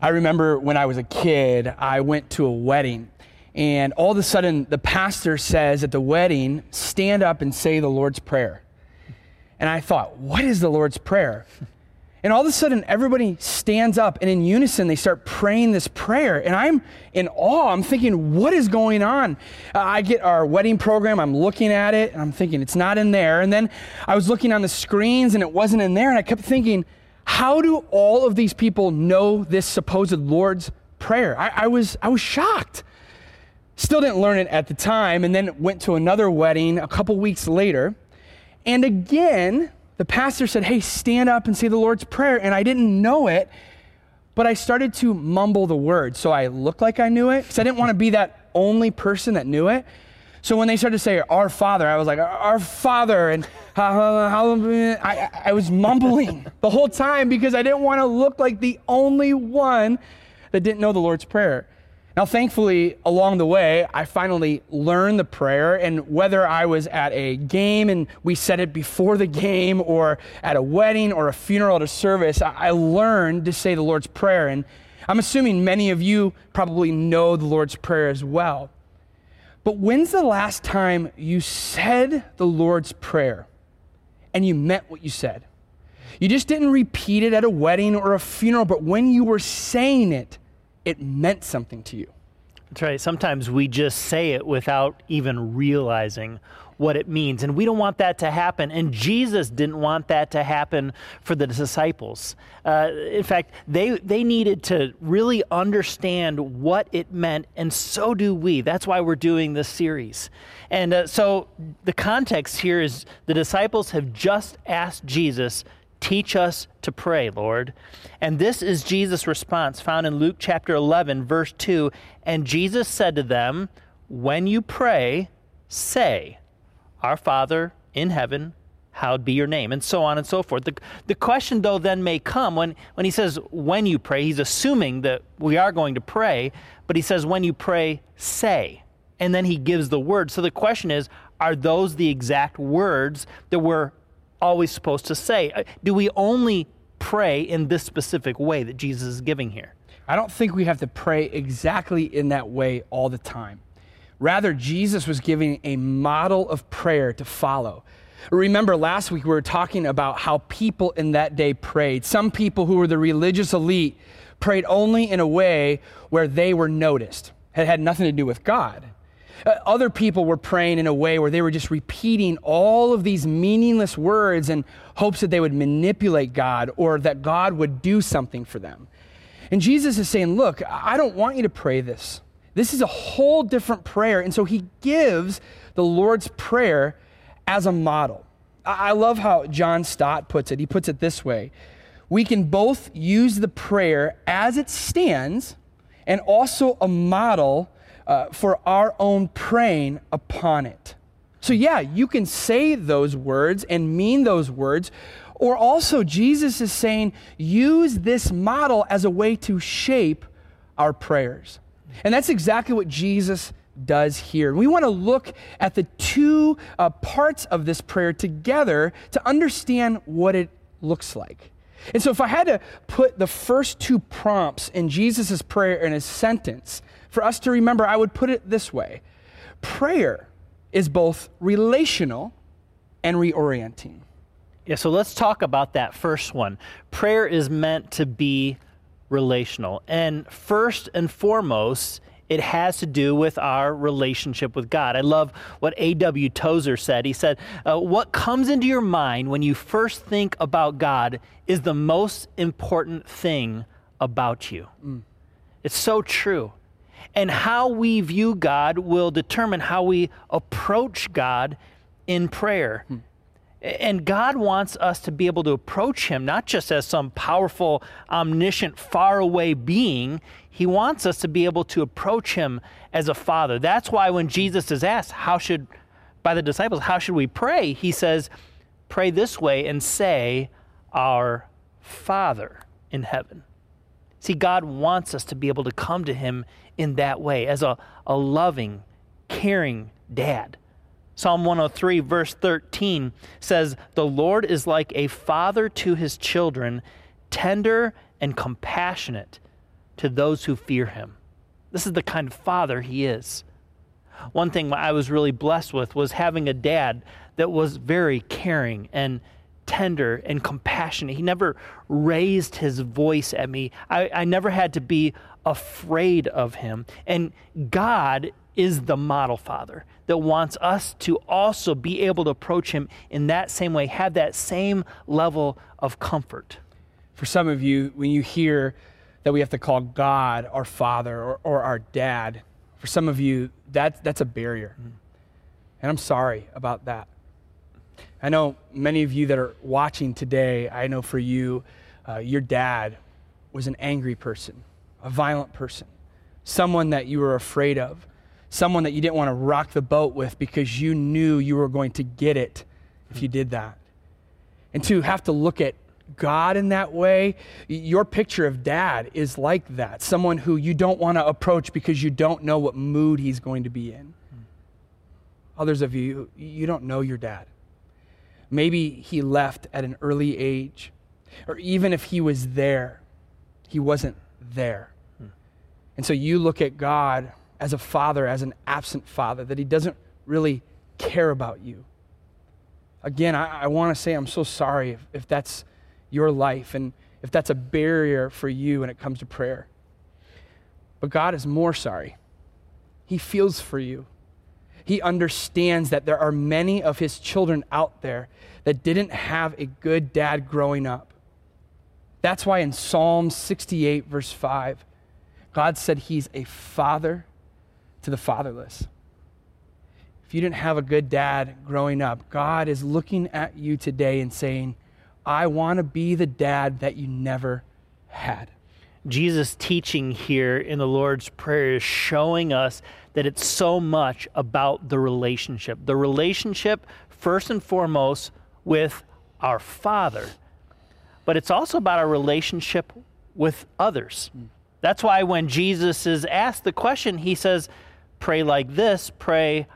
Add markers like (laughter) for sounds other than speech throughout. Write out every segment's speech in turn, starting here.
I remember when I was a kid, I went to a wedding, and all of a sudden, the pastor says at the wedding, stand up and say the Lord's Prayer. And I thought, what is the Lord's Prayer? And all of a sudden, everybody stands up and in unison, they start praying this prayer. And I'm in awe. I'm thinking, what is going on? Uh, I get our wedding program, I'm looking at it, and I'm thinking, it's not in there. And then I was looking on the screens and it wasn't in there. And I kept thinking, how do all of these people know this supposed Lord's Prayer? I, I was, I was shocked. Still didn't learn it at the time, and then went to another wedding a couple weeks later. And again, the pastor said, Hey, stand up and say the Lord's Prayer. And I didn't know it, but I started to mumble the words. So I looked like I knew it because I didn't want to be that only person that knew it. So when they started to say, Our Father, I was like, Our Father. And I, I was mumbling (laughs) the whole time because I didn't want to look like the only one that didn't know the Lord's Prayer. Now, thankfully, along the way, I finally learned the prayer. And whether I was at a game and we said it before the game, or at a wedding or a funeral at a service, I learned to say the Lord's Prayer. And I'm assuming many of you probably know the Lord's Prayer as well. But when's the last time you said the Lord's Prayer and you meant what you said? You just didn't repeat it at a wedding or a funeral, but when you were saying it, it meant something to you. That's right. Sometimes we just say it without even realizing what it means. And we don't want that to happen. And Jesus didn't want that to happen for the disciples. Uh, in fact, they, they needed to really understand what it meant, and so do we. That's why we're doing this series. And uh, so the context here is the disciples have just asked Jesus Teach us to pray, Lord. And this is Jesus' response found in Luke chapter 11, verse 2. And Jesus said to them, When you pray, say, Our Father in heaven, hallowed be your name, and so on and so forth. The, the question, though, then may come when, when he says, When you pray, he's assuming that we are going to pray, but he says, When you pray, say. And then he gives the word. So the question is, are those the exact words that we're always supposed to say? Uh, do we only pray in this specific way that Jesus is giving here? I don't think we have to pray exactly in that way all the time. Rather, Jesus was giving a model of prayer to follow. Remember, last week we were talking about how people in that day prayed. Some people who were the religious elite prayed only in a way where they were noticed. It had nothing to do with God. Uh, other people were praying in a way where they were just repeating all of these meaningless words in hopes that they would manipulate God or that God would do something for them. And Jesus is saying, Look, I don't want you to pray this. This is a whole different prayer. And so he gives the Lord's Prayer as a model. I love how John Stott puts it. He puts it this way We can both use the prayer as it stands and also a model uh, for our own praying upon it. So, yeah, you can say those words and mean those words. Or also, Jesus is saying, use this model as a way to shape our prayers. And that's exactly what Jesus does here. We want to look at the two uh, parts of this prayer together to understand what it looks like. And so, if I had to put the first two prompts in Jesus' prayer in a sentence, for us to remember, I would put it this way prayer is both relational and reorienting. Yeah, so let's talk about that first one. Prayer is meant to be relational. And first and foremost, it has to do with our relationship with God. I love what A.W. Tozer said. He said, uh, What comes into your mind when you first think about God is the most important thing about you. Mm. It's so true. And how we view God will determine how we approach God in prayer. Hmm. And God wants us to be able to approach Him not just as some powerful, omniscient, faraway being. He wants us to be able to approach Him as a Father. That's why when Jesus is asked, How should, by the disciples, how should we pray? He says, Pray this way and say, Our Father in heaven. See, God wants us to be able to come to Him in that way as a, a loving, caring dad. Psalm 103, verse 13 says, The Lord is like a father to his children, tender and compassionate to those who fear him. This is the kind of father he is. One thing I was really blessed with was having a dad that was very caring and tender and compassionate. He never raised his voice at me. I, I never had to be afraid of him. And God is the model father that wants us to also be able to approach him in that same way, have that same level of comfort. For some of you, when you hear that we have to call God our father or, or our dad, for some of you, that, that's a barrier. Mm. And I'm sorry about that. I know many of you that are watching today, I know for you, uh, your dad was an angry person, a violent person, someone that you were afraid of, someone that you didn't want to rock the boat with because you knew you were going to get it if you did that. And to have to look at God in that way, your picture of dad is like that someone who you don't want to approach because you don't know what mood he's going to be in. Others of you, you don't know your dad. Maybe he left at an early age, or even if he was there, he wasn't there. Hmm. And so you look at God as a father, as an absent father, that he doesn't really care about you. Again, I, I want to say I'm so sorry if, if that's your life and if that's a barrier for you when it comes to prayer. But God is more sorry. He feels for you. He understands that there are many of his children out there that didn't have a good dad growing up. That's why in Psalm 68, verse 5, God said he's a father to the fatherless. If you didn't have a good dad growing up, God is looking at you today and saying, I want to be the dad that you never had. Jesus' teaching here in the Lord's Prayer is showing us that it's so much about the relationship. The relationship, first and foremost, with our Father, but it's also about our relationship with others. Mm. That's why when Jesus is asked the question, he says, pray like this pray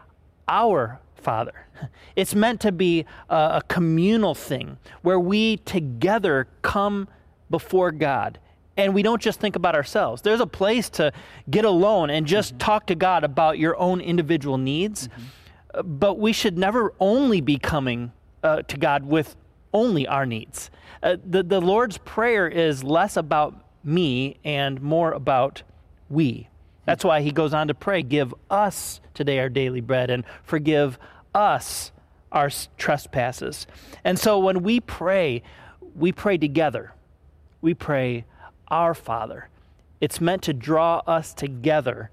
our Father. (laughs) It's meant to be a, communal thing where we together come before God and we don't just think about ourselves. There's a place to get alone and just mm-hmm. talk to God about your own individual needs. Mm-hmm. But we should never only be coming uh, to God with only our needs. Uh, the, the Lord's Prayer is less about me and more about we. That's why he goes on to pray, Give us today our daily bread and forgive us our trespasses. And so when we pray, we pray together. We pray, Our Father. It's meant to draw us together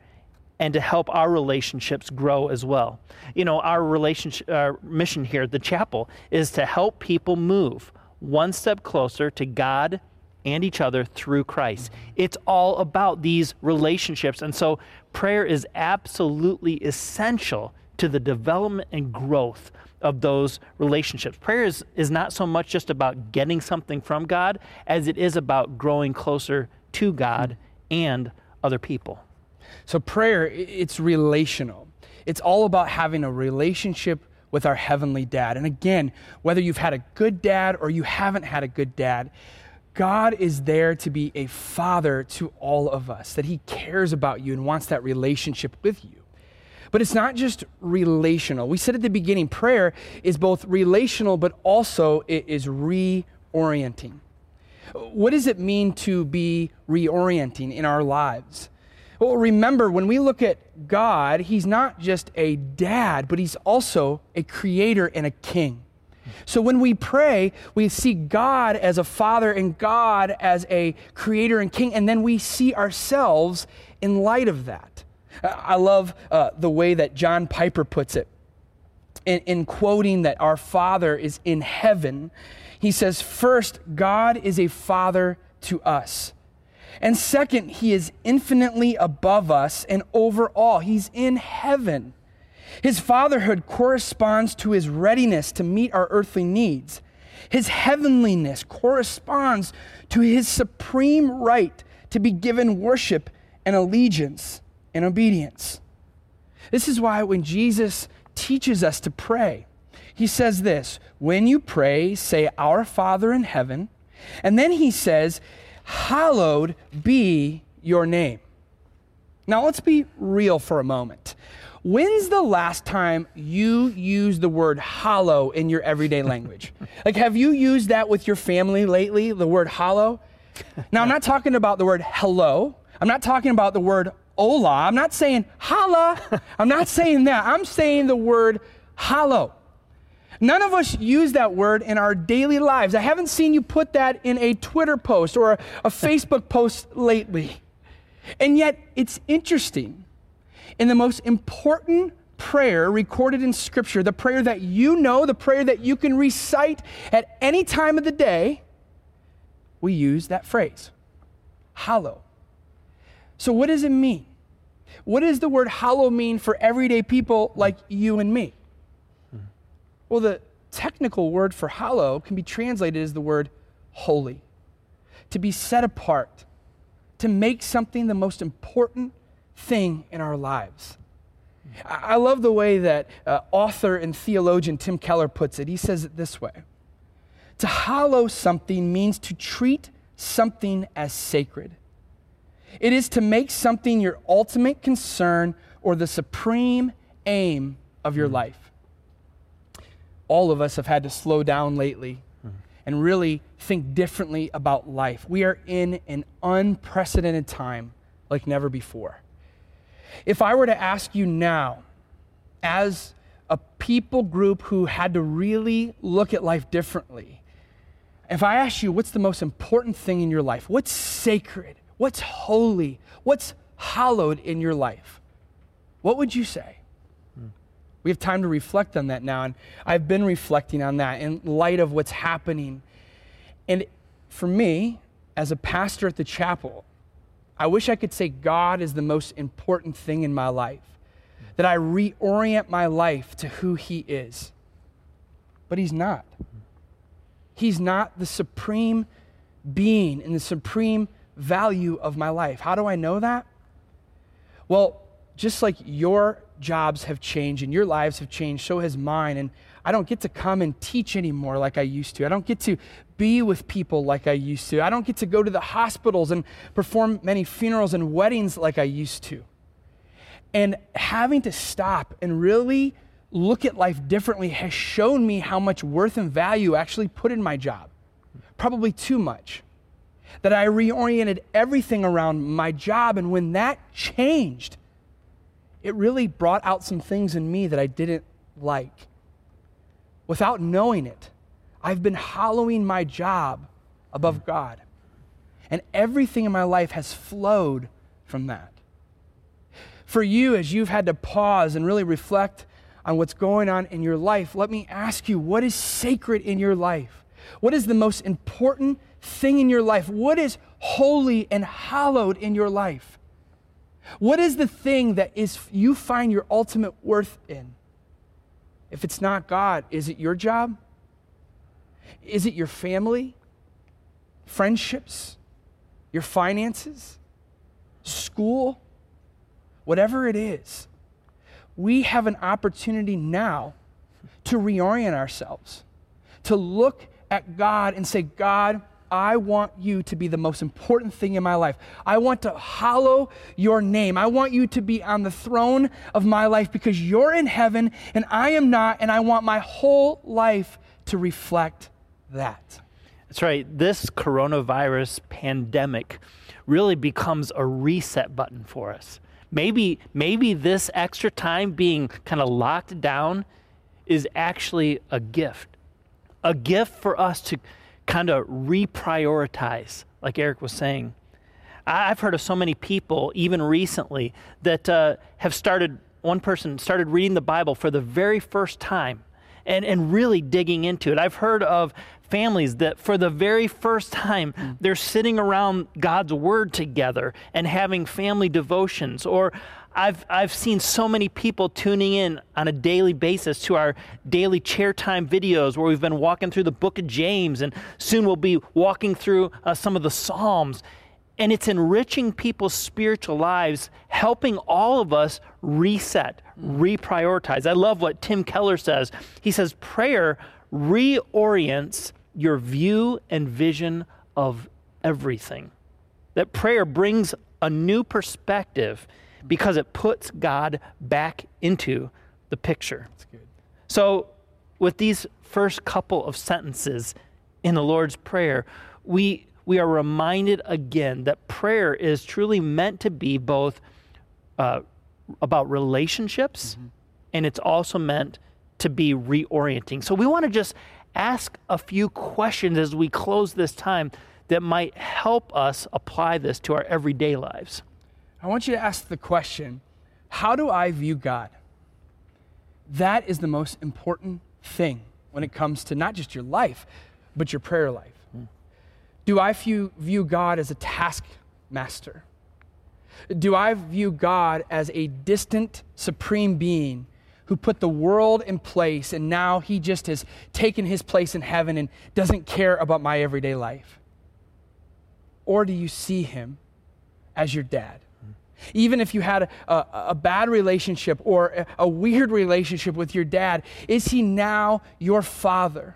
and to help our relationships grow as well. You know, our relationship, our mission here at the chapel is to help people move one step closer to God and each other through Christ. It's all about these relationships. And so prayer is absolutely essential to the development and growth of those relationships. Prayer is, is not so much just about getting something from God as it is about growing closer to God and other people. So prayer, it's relational. It's all about having a relationship with our heavenly dad. And again, whether you've had a good dad or you haven't had a good dad, God is there to be a father to all of us, that he cares about you and wants that relationship with you. But it's not just relational. We said at the beginning, prayer is both relational, but also it is reorienting. What does it mean to be reorienting in our lives? Well, remember, when we look at God, He's not just a dad, but He's also a creator and a king. So when we pray, we see God as a father and God as a creator and king, and then we see ourselves in light of that. I love uh, the way that John Piper puts it in, in quoting that our Father is in heaven. He says, First, God is a father to us. And second, he is infinitely above us and over all. He's in heaven. His fatherhood corresponds to his readiness to meet our earthly needs. His heavenliness corresponds to his supreme right to be given worship and allegiance and obedience. This is why when Jesus teaches us to pray, he says this When you pray, say, Our Father in heaven. And then he says, Hallowed be your name. Now, let's be real for a moment. When's the last time you used the word hollow in your everyday language? (laughs) like, have you used that with your family lately, the word hollow? Now, I'm not talking about the word hello. I'm not talking about the word hola. I'm not saying holla. I'm not (laughs) saying that. I'm saying the word hollow. None of us use that word in our daily lives. I haven't seen you put that in a Twitter post or a, a Facebook post lately. And yet, it's interesting in the most important prayer recorded in Scripture, the prayer that you know, the prayer that you can recite at any time of the day, we use that phrase, hallow. So, what does it mean? What does the word hallow mean for everyday people like you and me? Well, the technical word for hallow can be translated as the word holy, to be set apart, to make something the most important thing in our lives. I love the way that uh, author and theologian Tim Keller puts it. He says it this way To hallow something means to treat something as sacred. It is to make something your ultimate concern or the supreme aim of your life. All of us have had to slow down lately and really think differently about life. We are in an unprecedented time like never before. If I were to ask you now, as a people group who had to really look at life differently, if I ask you what's the most important thing in your life, what's sacred, what's holy, what's hallowed in your life, what would you say? Hmm. We have time to reflect on that now, and I've been reflecting on that in light of what's happening. And for me, as a pastor at the chapel, I wish I could say God is the most important thing in my life, that I reorient my life to who He is. But He's not. He's not the supreme being and the supreme value of my life. How do I know that? Well, just like your jobs have changed and your lives have changed, so has mine. And I don't get to come and teach anymore like I used to. I don't get to be with people like I used to. I don't get to go to the hospitals and perform many funerals and weddings like I used to. And having to stop and really look at life differently has shown me how much worth and value I actually put in my job. Probably too much. That I reoriented everything around my job. And when that changed, it really brought out some things in me that I didn't like. Without knowing it, I've been hallowing my job above mm. God. And everything in my life has flowed from that. For you, as you've had to pause and really reflect on what's going on in your life, let me ask you what is sacred in your life? What is the most important thing in your life? What is holy and hallowed in your life? What is the thing that is you find your ultimate worth in? If it's not God, is it your job? Is it your family? Friendships? Your finances? School? Whatever it is, we have an opportunity now to reorient ourselves, to look at God and say, God, I want you to be the most important thing in my life. I want to hallow your name. I want you to be on the throne of my life because you're in heaven and I am not, and I want my whole life to reflect that. That's right. This coronavirus pandemic really becomes a reset button for us. Maybe, maybe this extra time being kind of locked down is actually a gift. A gift for us to kind of reprioritize, like Eric was saying. I've heard of so many people, even recently, that uh, have started, one person started reading the Bible for the very first time and, and really digging into it. I've heard of families that for the very first time mm. they're sitting around God's Word together and having family devotions. Or I've, I've seen so many people tuning in on a daily basis to our daily chair time videos where we've been walking through the book of James and soon we'll be walking through uh, some of the Psalms. And it's enriching people's spiritual lives, helping all of us reset, reprioritize. I love what Tim Keller says. He says, prayer reorients your view and vision of everything. That prayer brings a new perspective because it puts God back into the picture. That's good. So, with these first couple of sentences in the Lord's Prayer, we, we are reminded again that prayer is truly meant to be both uh, about relationships and it's also meant to be reorienting. So, we want to just ask a few questions as we close this time that might help us apply this to our everyday lives. I want you to ask the question How do I view God? That is the most important thing when it comes to not just your life, but your prayer life. Hmm. Do I view, view God as a taskmaster? Do I view God as a distant, supreme being who put the world in place and now he just has taken his place in heaven and doesn't care about my everyday life? Or do you see him as your dad? Even if you had a, a, a bad relationship or a, a weird relationship with your dad, is he now your father?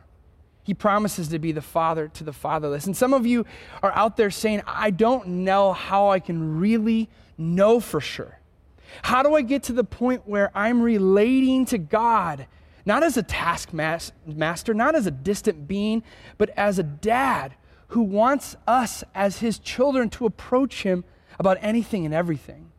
He promises to be the father to the fatherless. And some of you are out there saying, I don't know how I can really know for sure. How do I get to the point where I'm relating to God, not as a taskmaster, not as a distant being, but as a dad who wants us as his children to approach him about anything and everything?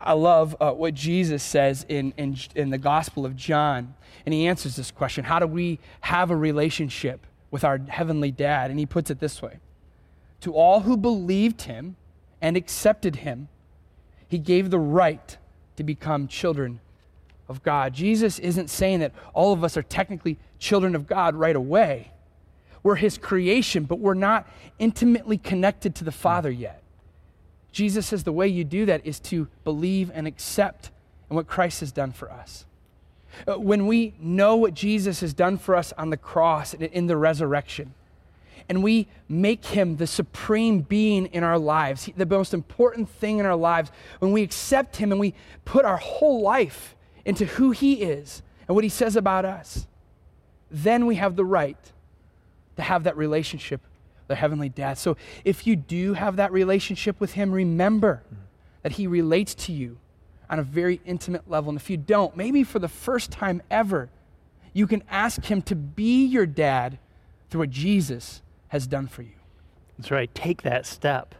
I love uh, what Jesus says in, in, in the Gospel of John, and he answers this question How do we have a relationship with our heavenly dad? And he puts it this way To all who believed him and accepted him, he gave the right to become children of God. Jesus isn't saying that all of us are technically children of God right away. We're his creation, but we're not intimately connected to the Father yet. Jesus says the way you do that is to believe and accept in what Christ has done for us. Uh, When we know what Jesus has done for us on the cross and in the resurrection, and we make him the supreme being in our lives, the most important thing in our lives, when we accept him and we put our whole life into who he is and what he says about us, then we have the right to have that relationship with the heavenly dad. So if you do have that relationship with him, remember that he relates to you on a very intimate level. And if you don't, maybe for the first time ever, you can ask him to be your dad through what Jesus has done for you. That's right. Take that step.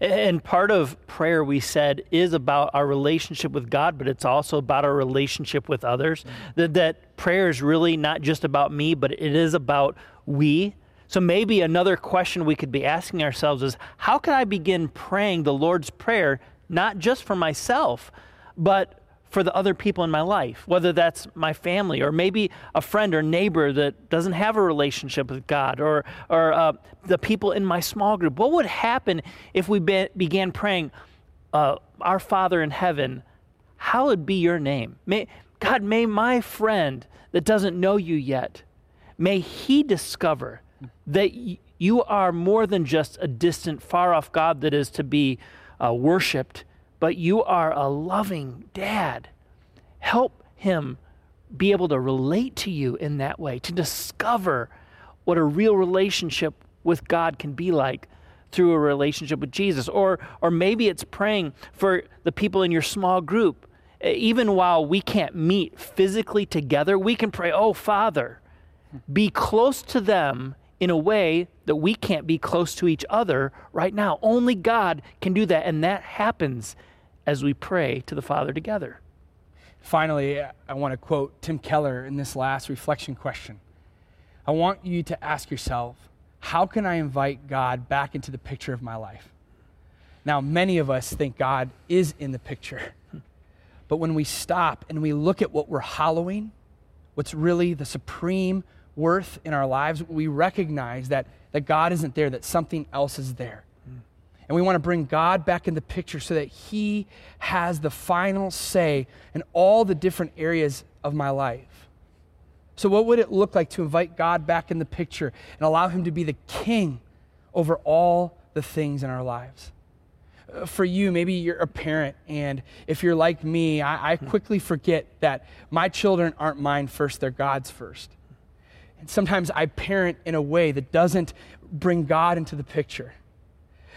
And part of prayer, we said, is about our relationship with God, but it's also about our relationship with others. Mm-hmm. That, that prayer is really not just about me, but it is about we. So maybe another question we could be asking ourselves is how can I begin praying the Lord's Prayer, not just for myself, but for the other people in my life, whether that's my family or maybe a friend or neighbor that doesn't have a relationship with God or, or uh, the people in my small group. What would happen if we be- began praying, uh, Our Father in heaven, hallowed be your name? May, God, may my friend that doesn't know you yet, may he discover that y- you are more than just a distant, far off God that is to be uh, worshiped, but you are a loving dad. Help him be able to relate to you in that way, to discover what a real relationship with God can be like through a relationship with Jesus. Or, or maybe it's praying for the people in your small group. Even while we can't meet physically together, we can pray, Oh, Father, be close to them in a way that we can't be close to each other right now. Only God can do that, and that happens as we pray to the Father together. Finally, I want to quote Tim Keller in this last reflection question. I want you to ask yourself, how can I invite God back into the picture of my life? Now, many of us think God is in the picture. (laughs) But when we stop and we look at what we're hollowing, what's really the supreme worth in our lives, we recognize that, that God isn't there, that something else is there. And we want to bring God back in the picture so that He has the final say in all the different areas of my life. So, what would it look like to invite God back in the picture and allow Him to be the king over all the things in our lives? Uh, For you, maybe you're a parent, and if you're like me, I, I quickly forget that my children aren't mine first, they're God's first. And sometimes I parent in a way that doesn't bring God into the picture.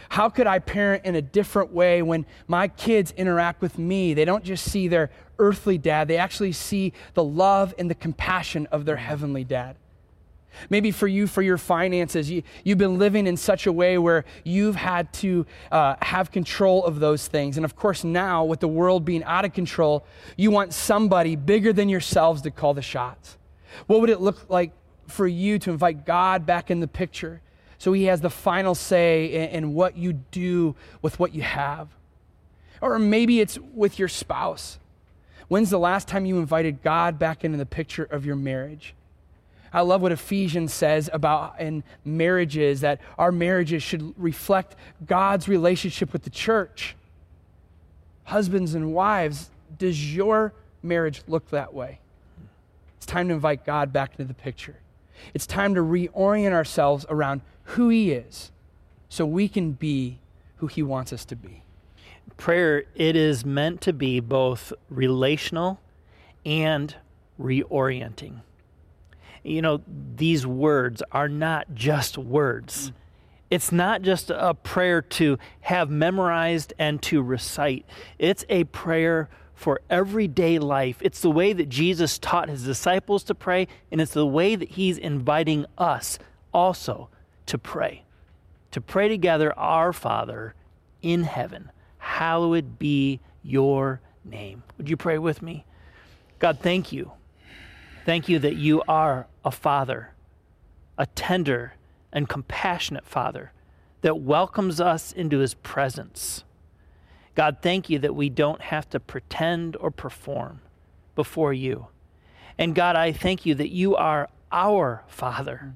How could I parent in a different way when my kids interact with me? They don't just see their earthly dad, they actually see the love and the compassion of their heavenly dad. Maybe for you, for your finances, you, you've been living in such a way where you've had to uh, have control of those things. And of course, now with the world being out of control, you want somebody bigger than yourselves to call the shots. What would it look like for you to invite God back in the picture so he has the final say in, in what you do with what you have? Or maybe it's with your spouse. When's the last time you invited God back into the picture of your marriage? I love what Ephesians says about in marriages that our marriages should reflect God's relationship with the church. Husbands and wives, does your marriage look that way? It's time to invite God back into the picture. It's time to reorient ourselves around who He is so we can be who He wants us to be. Prayer, it is meant to be both relational and reorienting you know, these words are not just words. Mm. It's not just a prayer to have memorized and to recite. It's a prayer for everyday life. It's the way that Jesus taught his disciples to pray, and it's the way that he's inviting us also to pray. To pray together, Our Father in heaven, hallowed be your name. Would you pray with me? God, thank you Thank you that you are a father, a tender and compassionate father that welcomes us into his presence. God, thank you that we don't have to pretend or perform before you. And God, I thank you that you are our Father,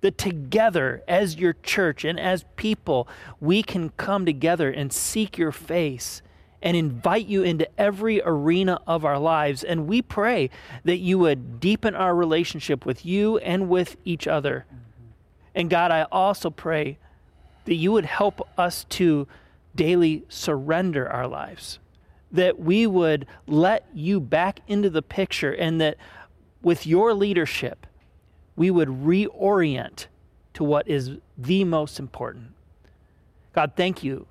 that together as your church and as people, we can come together and seek your face and invite you into every arena of our lives. And we pray that you would deepen our relationship with you and with each other. And God, I also pray that you would help us to daily surrender our lives, that we would let you back into the picture, and that with your leadership, we would reorient to what is the most important. God, thank you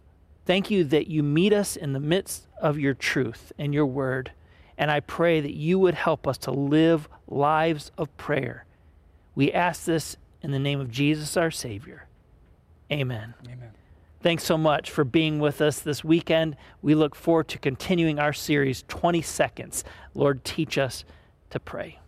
Thank you that you meet us in the midst of your truth and your word. And I pray that you would help us to live lives of prayer. We ask this in the name of Jesus, our Savior. Amen. Amen. Thanks so much for being with us this weekend. We look forward to continuing our series, 20 Seconds. Lord, teach us to pray.